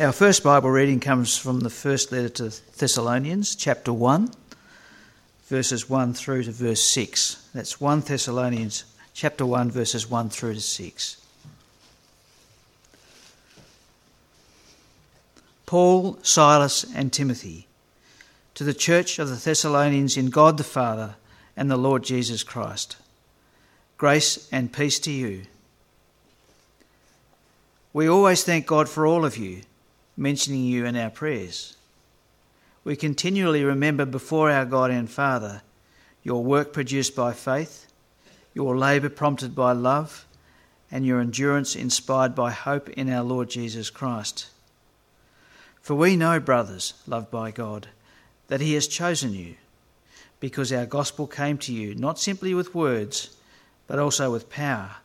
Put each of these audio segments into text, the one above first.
Our first Bible reading comes from the first letter to Thessalonians, chapter 1, verses 1 through to verse 6. That's 1 Thessalonians, chapter 1, verses 1 through to 6. Paul, Silas, and Timothy, to the church of the Thessalonians in God the Father and the Lord Jesus Christ. Grace and peace to you. We always thank God for all of you mentioning you in our prayers. We continually remember before our God and Father your work produced by faith, your labour prompted by love, and your endurance inspired by hope in our Lord Jesus Christ. For we know, brothers, loved by God, that He has chosen you, because our gospel came to you not simply with words, but also with power,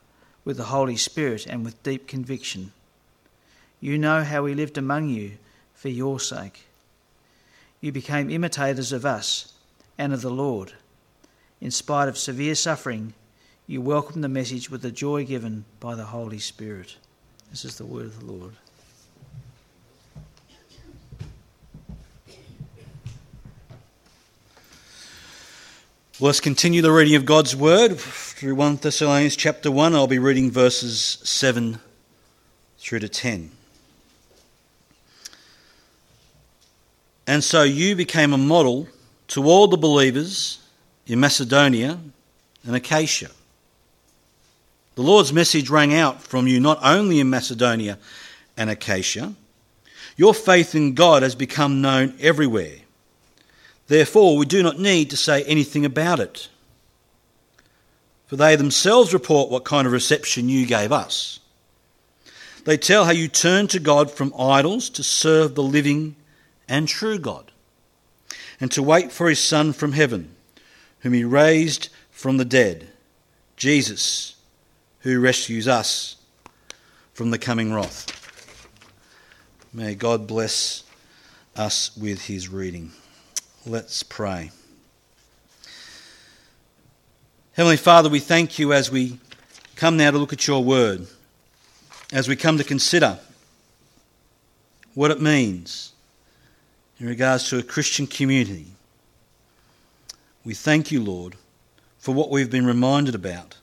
with the Holy Spirit, and with deep conviction. You know how we lived among you for your sake. You became imitators of us and of the Lord. In spite of severe suffering, you welcomed the message with the joy given by the Holy Spirit. This is the word of the Lord. Let's continue the reading of God's word through 1 Thessalonians chapter 1. I'll be reading verses 7 through to 10. And so you became a model to all the believers in Macedonia and Achaia. The Lord's message rang out from you not only in Macedonia and Achaia, your faith in God has become known everywhere. Therefore, we do not need to say anything about it. For they themselves report what kind of reception you gave us. They tell how you turned to God from idols to serve the living and true God, and to wait for his Son from heaven, whom he raised from the dead, Jesus, who rescues us from the coming wrath. May God bless us with his reading. Let's pray. Heavenly Father, we thank you as we come now to look at your word, as we come to consider what it means in regards to a Christian community. We thank you, Lord, for what we've been reminded about.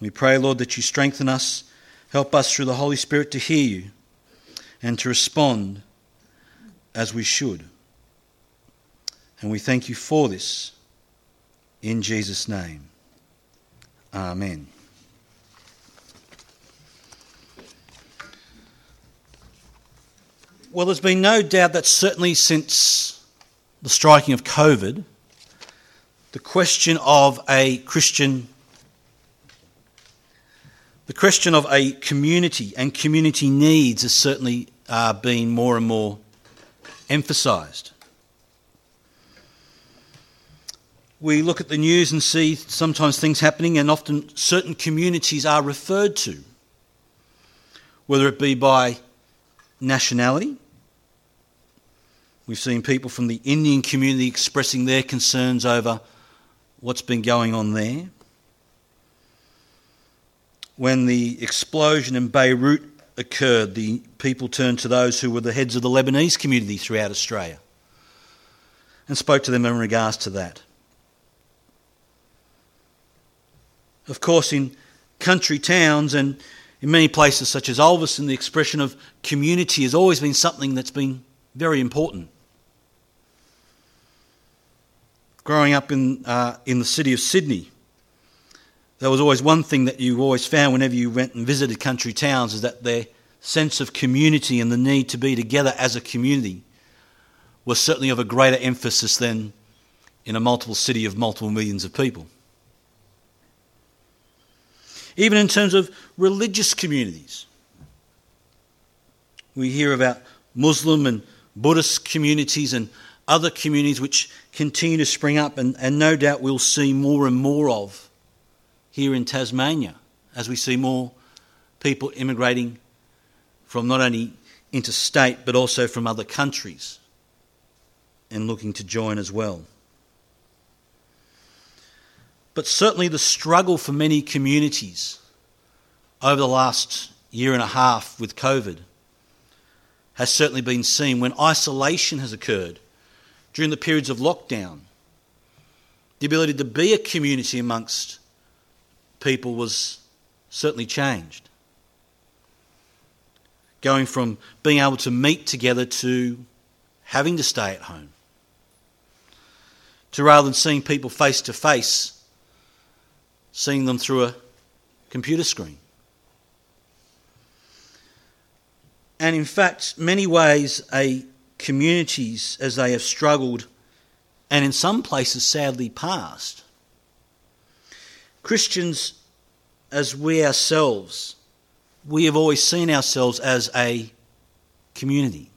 We pray, Lord, that you strengthen us, help us through the Holy Spirit to hear you and to respond as we should. And we thank you for this in Jesus' name. Amen. Well, there's been no doubt that certainly since the striking of COVID, the question of a Christian, the question of a community and community needs has certainly uh, been more and more emphasised. We look at the news and see sometimes things happening, and often certain communities are referred to, whether it be by nationality. We've seen people from the Indian community expressing their concerns over what's been going on there. When the explosion in Beirut occurred, the people turned to those who were the heads of the Lebanese community throughout Australia and spoke to them in regards to that. Of course, in country towns and in many places such as Ulverstone, the expression of community has always been something that's been very important. Growing up in, uh, in the city of Sydney, there was always one thing that you always found whenever you went and visited country towns is that their sense of community and the need to be together as a community was certainly of a greater emphasis than in a multiple city of multiple millions of people even in terms of religious communities. We hear about Muslim and Buddhist communities and other communities which continue to spring up, and, and no doubt we'll see more and more of here in Tasmania as we see more people immigrating from not only interstate but also from other countries and looking to join as well. But certainly the struggle for many communities over the last year and a half with COVID has certainly been seen when isolation has occurred during the periods of lockdown. The ability to be a community amongst people was certainly changed. Going from being able to meet together to having to stay at home. To rather than seeing people face to face, seeing them through a computer screen. And in fact, many ways, a communities as they have struggled and in some places sadly passed. Christians, as we ourselves, we have always seen ourselves as a community.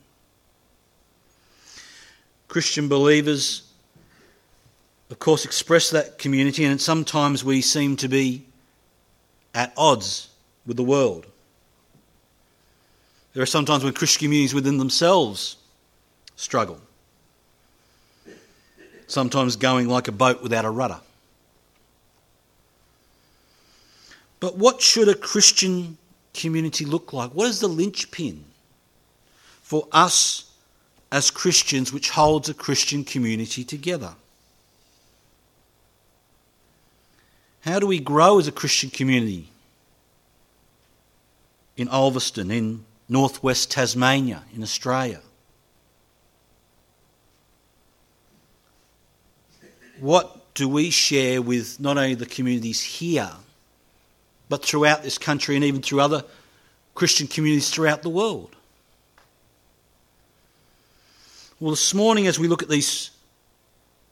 Christian believers, of course, express that community, and sometimes we seem to be at odds with the world. There are sometimes when Christian communities within themselves struggle, sometimes going like a boat without a rudder. But what should a Christian community look like? What is the linchpin for us as Christians which holds a Christian community together? How do we grow as a Christian community in Ulverstone, in northwest Tasmania in Australia. What do we share with not only the communities here, but throughout this country and even through other Christian communities throughout the world? Well, this morning, as we look at these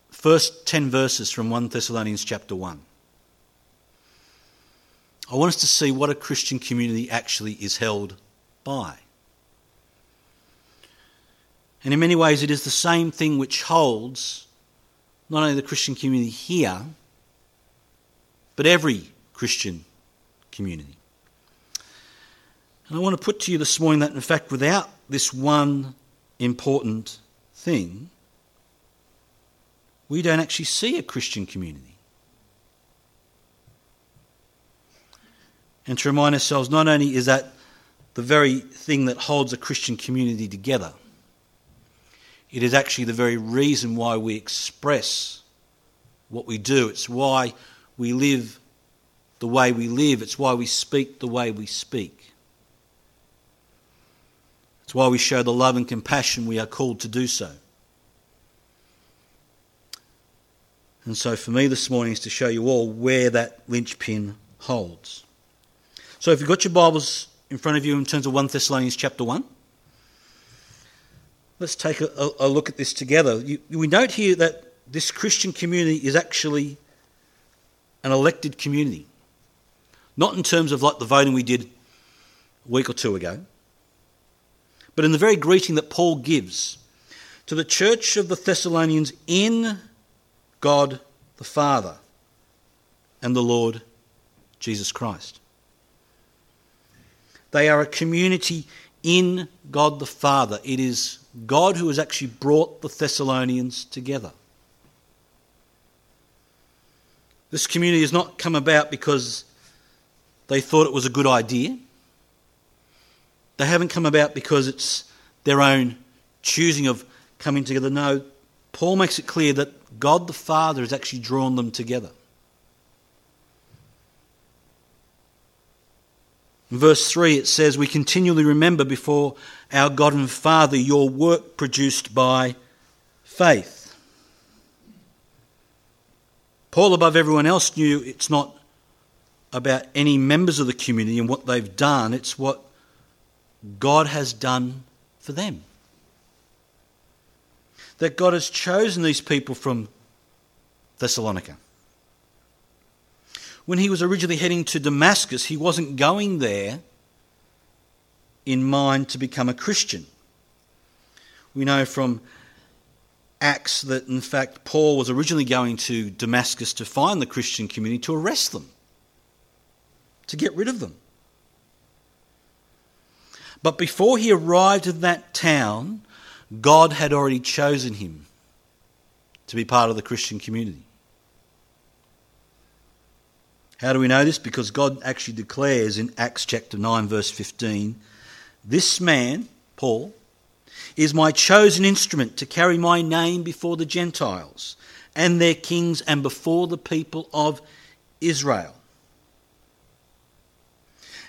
first 10 verses from 1 Thessalonians chapter 1, I want us to see what a Christian community actually is held by. And in many ways, it is the same thing which holds not only the Christian community here, but every Christian community. And I want to put to you this morning that, in fact, without this one important thing, we don't actually see a Christian community. And to remind ourselves, not only is that the very thing that holds a Christian community together. It is actually the very reason why we express what we do. It's why we live the way we live. It's why we speak the way we speak. It's why we show the love and compassion we are called to do so. And so, for me this morning is to show you all where that linchpin holds. So, if you've got your Bibles in front of you in terms of 1 Thessalonians chapter 1. Let's take a, a, look at this together. You, we note here that this Christian community is actually an elected community. Not in terms of like the voting we did a week or two ago, but in the very greeting that Paul gives to the church of the Thessalonians in God the Father and the Lord Jesus Christ. They are a community in God the Father. It is God who has actually brought the Thessalonians together. This community has not come about because they thought it was a good idea. They haven't come about because it's their own choosing of coming together. No, Paul makes it clear that God the Father has actually drawn them together. In verse 3, it says, We continually remember before our God and Father your work produced by faith. Paul, above everyone else, knew it's not about any members of the community and what they've done, it's what God has done for them. That God has chosen these people from Thessalonica when he was originally heading to Damascus, he wasn't going there in mind to become a Christian. We know from Acts that, in fact, Paul was originally going to Damascus to find the Christian community to arrest them, to get rid of them. But before he arrived in that town, God had already chosen him to be part of the Christian community. How do we know this? Because God actually declares in Acts chapter 9, verse 15, this man, Paul, is my chosen instrument to carry my name before the Gentiles and their kings and before the people of Israel.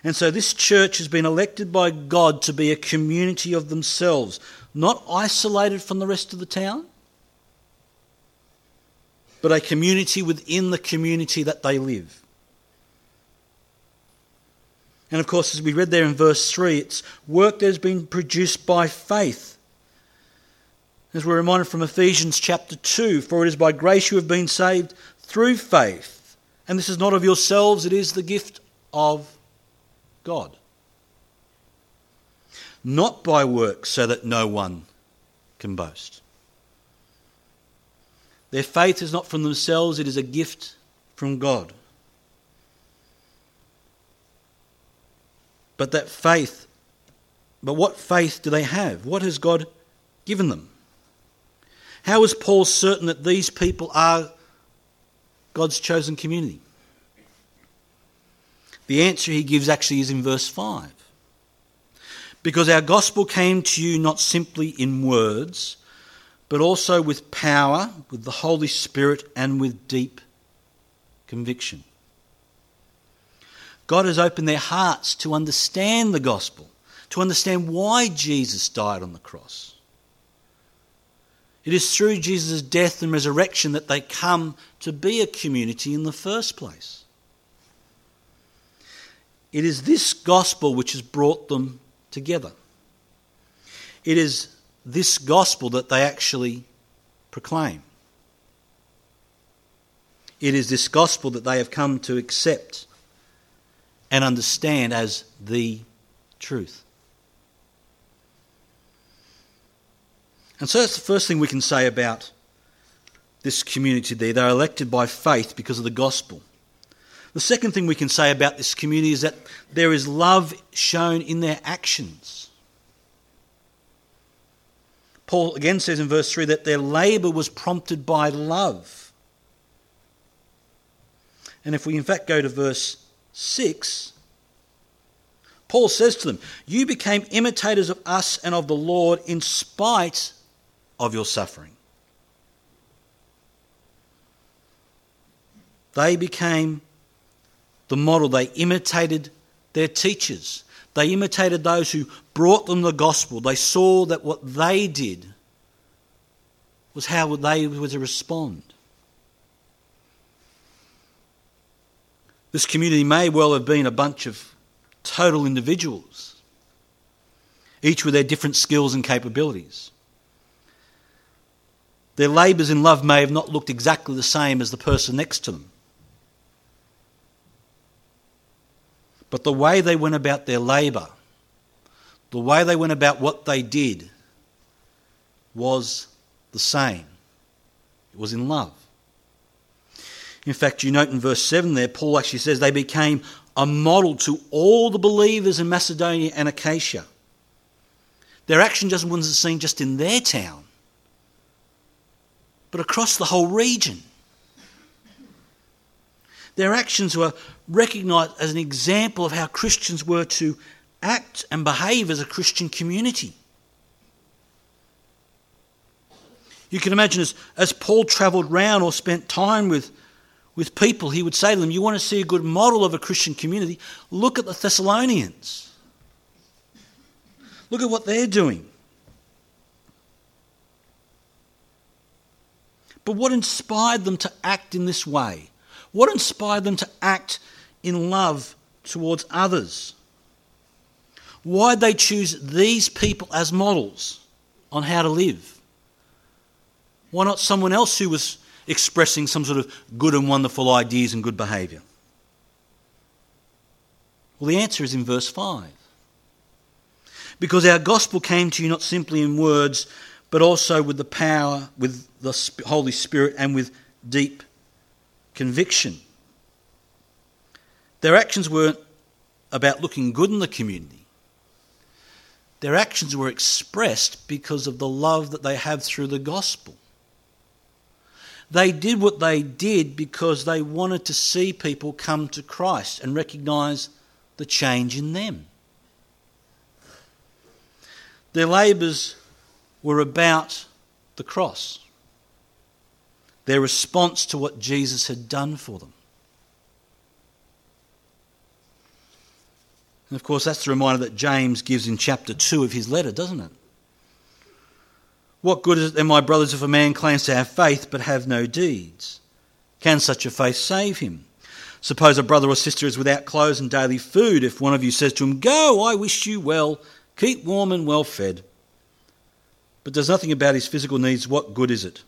And so this church has been elected by God to be a community of themselves, not isolated from the rest of the town, but a community within the community that they live. And of course, as we read there in verse 3, it's work that has been produced by faith. As we're reminded from Ephesians chapter 2 For it is by grace you have been saved through faith. And this is not of yourselves, it is the gift of God. Not by works, so that no one can boast. Their faith is not from themselves, it is a gift from God. But that faith, but what faith do they have? What has God given them? How is Paul certain that these people are God's chosen community? The answer he gives actually is in verse 5. Because our gospel came to you not simply in words, but also with power, with the Holy Spirit, and with deep conviction. God has opened their hearts to understand the gospel, to understand why Jesus died on the cross. It is through Jesus' death and resurrection that they come to be a community in the first place. It is this gospel which has brought them together. It is this gospel that they actually proclaim. It is this gospel that they have come to accept and understand as the truth. And so that's the first thing we can say about this community there. They're elected by faith because of the gospel. The second thing we can say about this community is that there is love shown in their actions. Paul again says in verse 3 that their labour was prompted by love. And if we in fact go to verse 6, Paul says to them, You became imitators of us and of the Lord in spite of your suffering. They became the model, they imitated their teachers. They imitated those who brought them the gospel. They saw that what they did was how they were to respond. This community may well have been a bunch of total individuals, each with their different skills and capabilities. Their labours in love may have not looked exactly the same as the person next to them. But the way they went about their labour, the way they went about what they did, was the same. It was in love. In fact, you note in verse 7 there, Paul actually says they became a model to all the believers in Macedonia and Achaia. Their action just wasn't seen just in their town, but across the whole region. Their actions were recognized as an example of how Christians were to act and behave as a Christian community. You can imagine as, as Paul travelled round or spent time with, with people, he would say to them, You want to see a good model of a Christian community? Look at the Thessalonians. Look at what they're doing. But what inspired them to act in this way? What inspired them to act in love towards others? Why did they choose these people as models on how to live? Why not someone else who was expressing some sort of good and wonderful ideas and good behaviour? Well, the answer is in verse 5. Because our gospel came to you not simply in words, but also with the power, with the Holy Spirit, and with deep conviction. Their actions weren't about looking good in the community. Their actions were expressed because of the love that they have through the gospel. They did what they did because they wanted to see people come to Christ and recognize the change in them. Their labours were about the cross, their response to what Jesus had done for them. And of course, that's the reminder that James gives in chapter 2 of his letter, doesn't it? What good is it then, my brothers, if a man claims to have faith but have no deeds? Can such a faith save him? Suppose a brother or sister is without clothes and daily food. If one of you says to him, Go, I wish you well, keep warm and well fed, but does nothing about his physical needs, what good is it?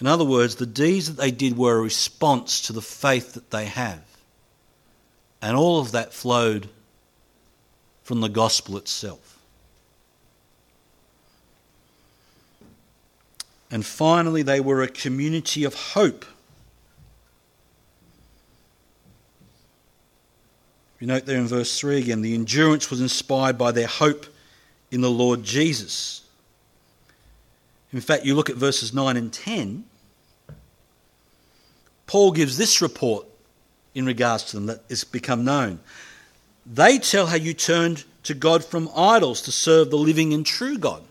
In other words, the deeds that they did were a response to the faith that they have. And all of that flowed from the gospel itself. And finally, they were a community of hope. You note there in verse 3 again the endurance was inspired by their hope in the Lord Jesus. In fact, you look at verses 9 and 10, Paul gives this report in regards to them that has become known. They tell how you turned to God from idols to serve the living and true God,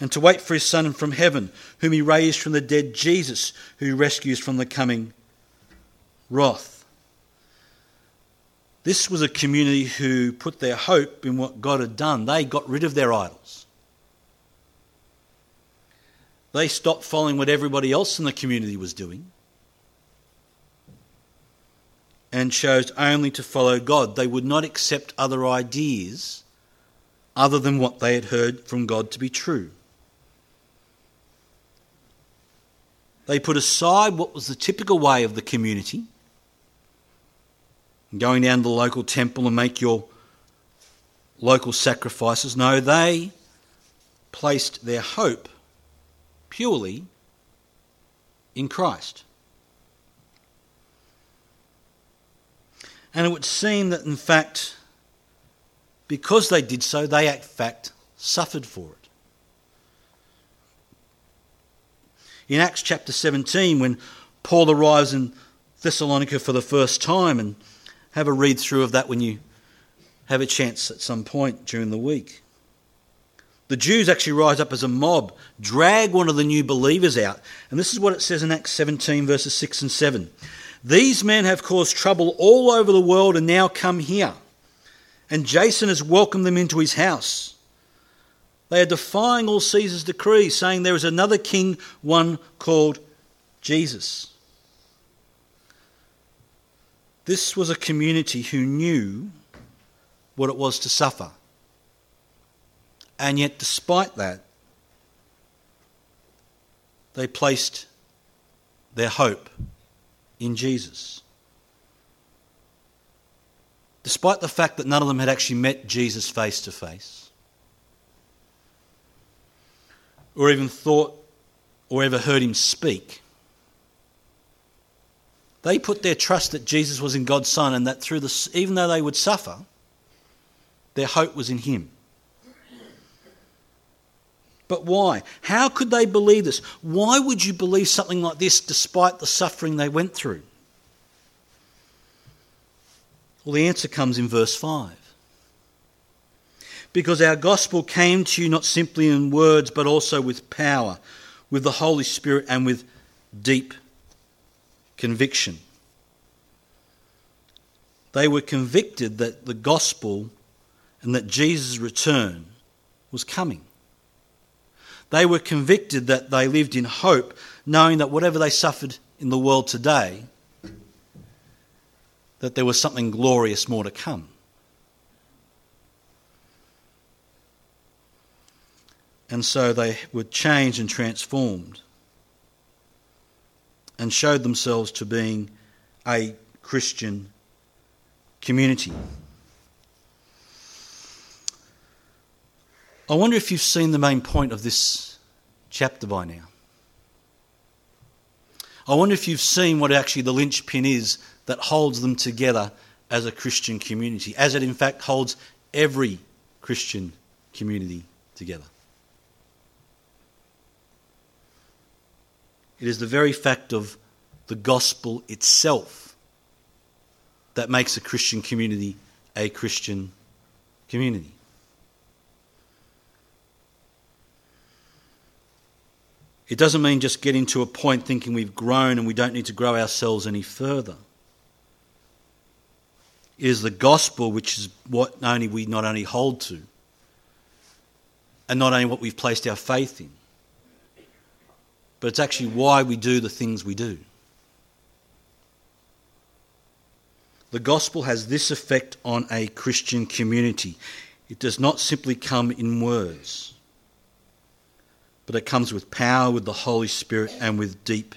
and to wait for his Son from heaven, whom he raised from the dead, Jesus, who rescues from the coming wrath. This was a community who put their hope in what God had done. They got rid of their idols. They stopped following what everybody else in the community was doing and chose only to follow God. They would not accept other ideas other than what they had heard from God to be true. They put aside what was the typical way of the community, going down to the local temple and make your local sacrifices. No, they placed their hope purely in Christ. And it would seem that, in fact, because they did so, they, in fact, suffered for it. In Acts chapter 17, when Paul arrives in Thessalonica for the first time, and have a read through of that when you have a chance at some point during the week. The Jews actually rise up as a mob, drag one of the new believers out. And this is what it says in Acts 17, verses 6 and 7. These men have caused trouble all over the world and now come here. And Jason has welcomed them into his house. They are defying all Caesar's decrees, saying there is another king, one called Jesus. This was a community who knew what it was to suffer. And yet, despite that, they placed their hope in Jesus. Despite the fact that none of them had actually met Jesus face to face, or even thought or ever heard him speak, they put their trust that Jesus was in God's Son and that through the, even though they would suffer, their hope was in him. But why? How could they believe this? Why would you believe something like this despite the suffering they went through? Well, the answer comes in verse 5. Because our gospel came to you not simply in words, but also with power, with the Holy Spirit, and with deep conviction. They were convicted that the gospel and that Jesus' return was coming. They were convicted that they lived in hope, knowing that whatever they suffered in the world today, that there was something glorious more to come. And so they were changed and transformed and showed themselves to being a Christian community. I wonder if you've seen the main point of this chapter by now. I wonder if you've seen what actually the linchpin is that holds them together as a Christian community, as it in fact holds every Christian community together. It is the very fact of the gospel itself that makes a Christian community a Christian community. It doesn't mean just getting to a point thinking we've grown and we don't need to grow ourselves any further. It is the gospel which is what only we not only hold to, and not only what we've placed our faith in, but it's actually why we do the things we do. The gospel has this effect on a Christian community. It does not simply come in words, but it comes with power, with the Holy Spirit, and with deep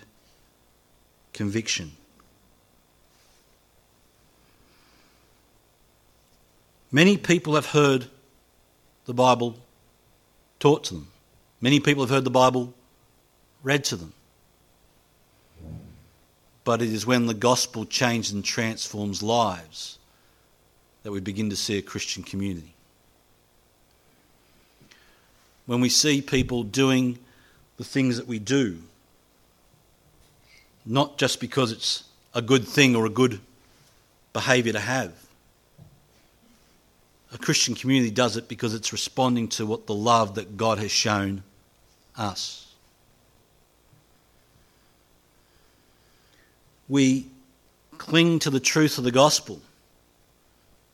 conviction. Many people have heard the Bible taught to them. Many people have heard the Bible read to them. But it is when the gospel changes and transforms lives that we begin to see a Christian community. When we see people doing the things that we do, not just because it's a good thing or a good behaviour to have. A Christian community does it because it's responding to what the love that God has shown us. We cling to the truth of the gospel,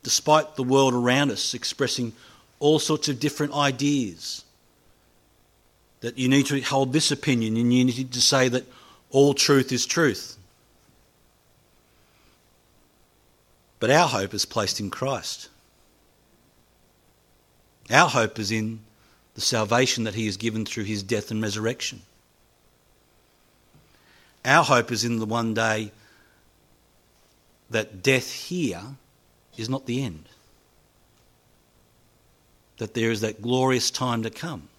despite the world around us expressing all sorts of different ideas. That you need to hold this opinion and you need to say that all truth is truth. But our hope is placed in Christ. Our hope is in the salvation that He has given through His death and resurrection. Our hope is in the one day that death here is not the end, that there is that glorious time to come.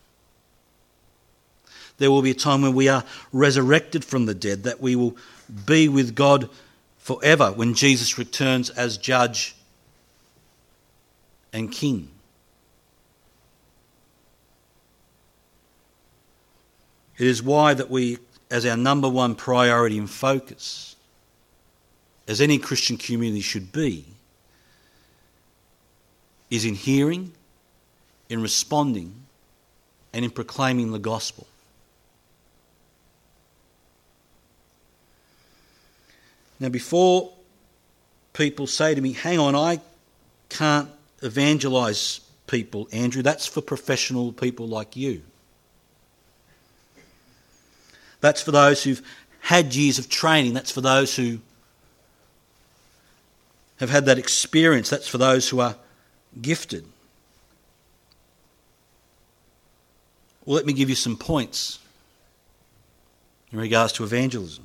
There will be a time when we are resurrected from the dead, that we will be with God forever when Jesus returns as judge and king. It is why that we as our number one priority and focus, as any Christian community should be, is in hearing, in responding, and in proclaiming the gospel. Now, before people say to me, hang on, I can't evangelize people, Andrew, that's for professional people like you. That's for those who've had years of training. That's for those who have had that experience. That's for those who are gifted. Well, let me give you some points in regards to evangelism.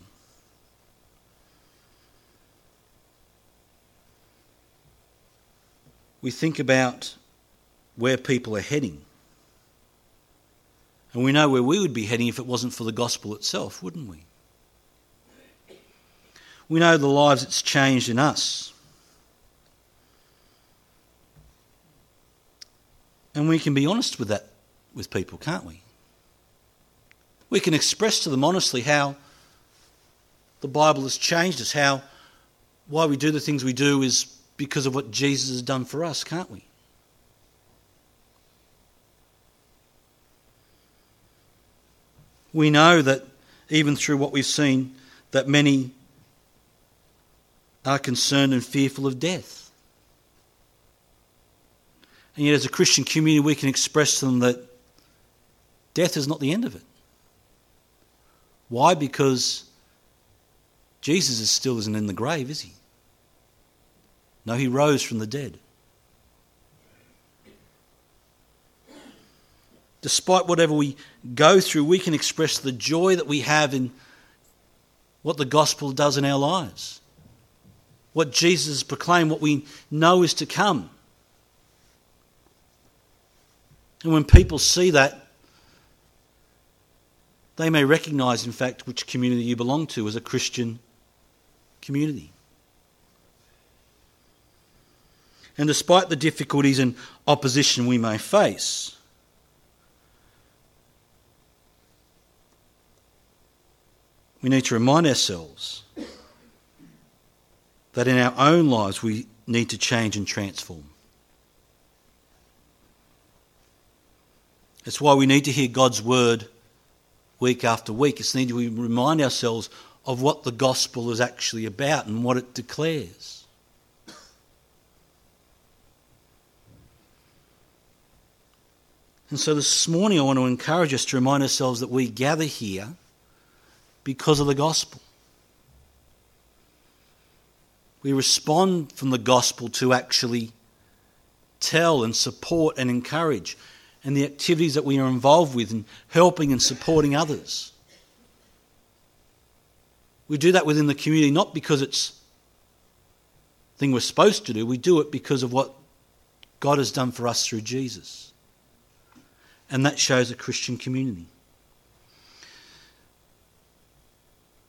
We think about where people are heading. And we know where we would be heading if it wasn't for the gospel itself, wouldn't we? We know the lives it's changed in us. And we can be honest with that with people, can't we? We can express to them honestly how the Bible has changed us, how why we do the things we do is because of what Jesus has done for us, can't we? We know that even through what we've seen, that many are concerned and fearful of death. And yet, as a Christian community, we can express to them that death is not the end of it. Why? Because Jesus is still isn't in the grave, is he? No, he rose from the dead. Despite whatever we go through, we can express the joy that we have in what the gospel does in our lives. What Jesus proclaimed, what we know is to come. And when people see that, they may recognize, in fact, which community you belong to as a Christian community. And despite the difficulties and opposition we may face, we need to remind ourselves that in our own lives we need to change and transform. It's why we need to hear God's word week after week. It's needed we remind ourselves of what the gospel is actually about and what it declares. And so this morning, I want to encourage us to remind ourselves that we gather here because of the gospel. We respond from the gospel to actually tell and support and encourage and the activities that we are involved with in helping and supporting others. We do that within the community not because it's thing we're supposed to do, we do it because of what God has done for us through Jesus. And that shows a Christian community.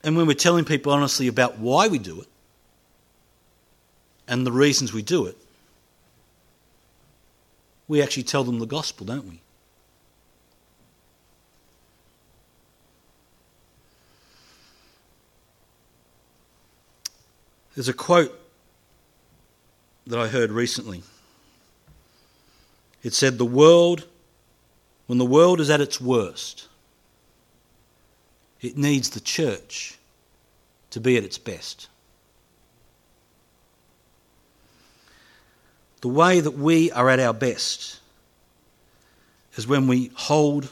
And when we're telling people honestly about why we do it and the reasons we do it, we actually tell them the gospel, don't we? There's a quote that I heard recently. It said, The world, when the world is at its worst, it needs the church to be at its best. The way that we are at our best is when we hold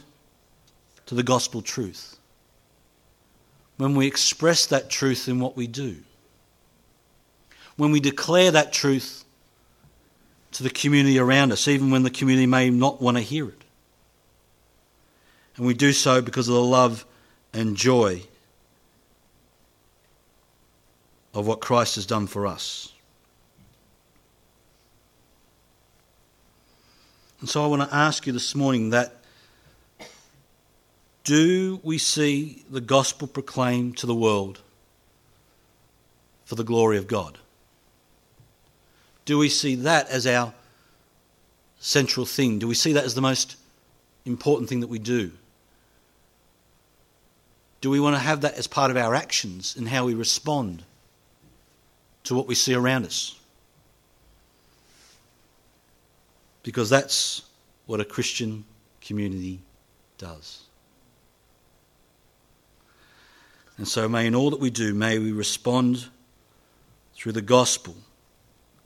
to the gospel truth, when we express that truth in what we do, when we declare that truth to the community around us, even when the community may not want to hear it. And we do so because of the love and joy of what Christ has done for us. And so I want to ask you this morning that do we see the gospel proclaimed to the world for the glory of God? Do we see that as our central thing? Do we see that as the most important thing that we do? Do we want to have that as part of our actions and how we respond to what we see around us? because that's what a Christian community does. And so, may in all that we do, may we respond through the gospel,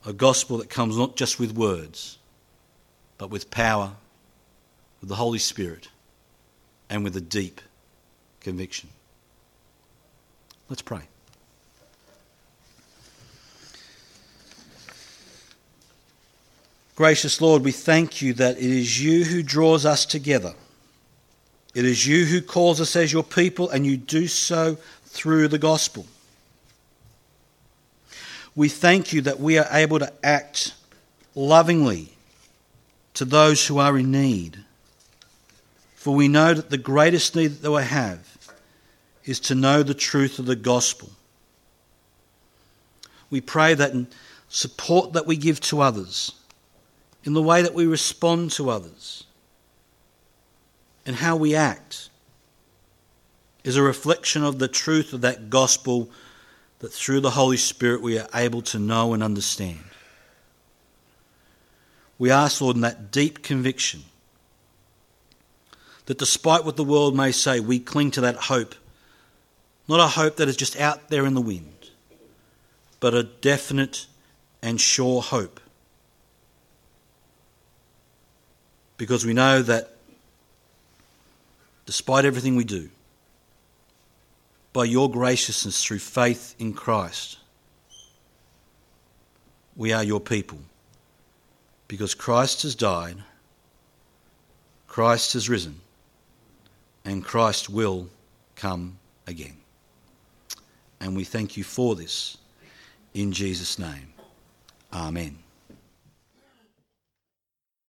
a gospel that comes not just with words, but with power, with the Holy Spirit, and with a deep conviction. Let's pray. Gracious Lord, we thank you that it is you who draws us together. It is you who calls us as your people, and you do so through the gospel. We thank you that we are able to act lovingly to those who are in need. For we know that the greatest need that we have is to know the truth of the gospel. We pray that in support that we give to others, in the way that we respond to others and how we act is a reflection of the truth of that gospel that through the Holy Spirit we are able to know and understand. We ask, Lord, in that deep conviction that despite what the world may say, we cling to that hope. Not a hope that is just out there in the wind, but a definite and sure hope because we know that despite everything we do, by your graciousness through faith in Christ, we are your people. Because Christ has died, Christ has risen, and Christ will come again. And we thank you for this in Jesus' name. Amen.